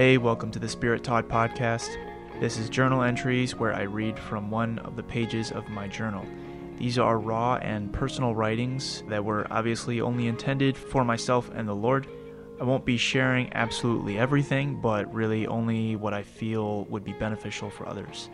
Hey, welcome to the Spirit Taught podcast. This is journal entries where I read from one of the pages of my journal. These are raw and personal writings that were obviously only intended for myself and the Lord. I won't be sharing absolutely everything, but really only what I feel would be beneficial for others.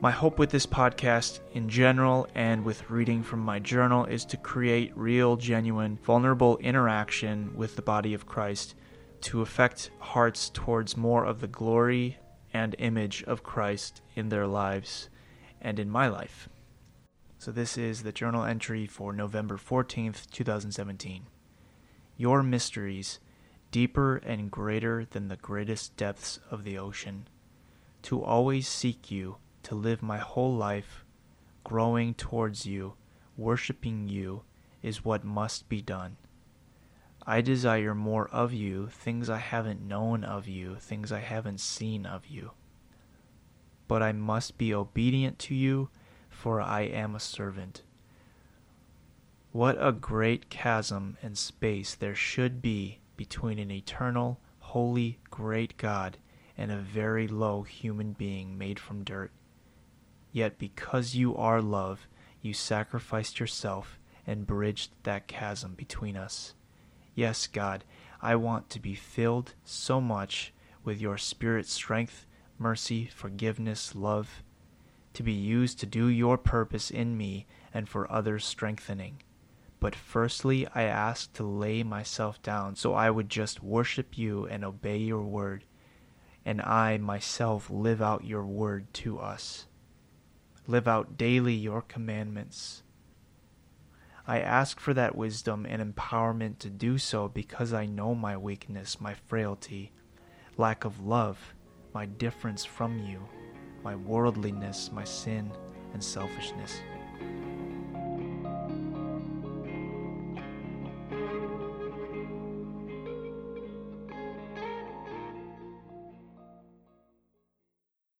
My hope with this podcast in general and with reading from my journal is to create real, genuine, vulnerable interaction with the body of Christ to affect hearts towards more of the glory and image of Christ in their lives and in my life. So, this is the journal entry for November 14th, 2017. Your mysteries, deeper and greater than the greatest depths of the ocean. To always seek you, to live my whole life, growing towards you, worshiping you, is what must be done. I desire more of you, things I haven't known of you, things I haven't seen of you. But I must be obedient to you for I am a servant. What a great chasm and space there should be between an eternal, holy, great God and a very low human being made from dirt. Yet because you are love, you sacrificed yourself and bridged that chasm between us. Yes, God, I want to be filled so much with your Spirit's strength, mercy, forgiveness, love, to be used to do your purpose in me and for others' strengthening. But firstly, I ask to lay myself down so I would just worship you and obey your word, and I myself live out your word to us. Live out daily your commandments. I ask for that wisdom and empowerment to do so because I know my weakness, my frailty, lack of love, my difference from you my worldliness, my sin, and selfishness.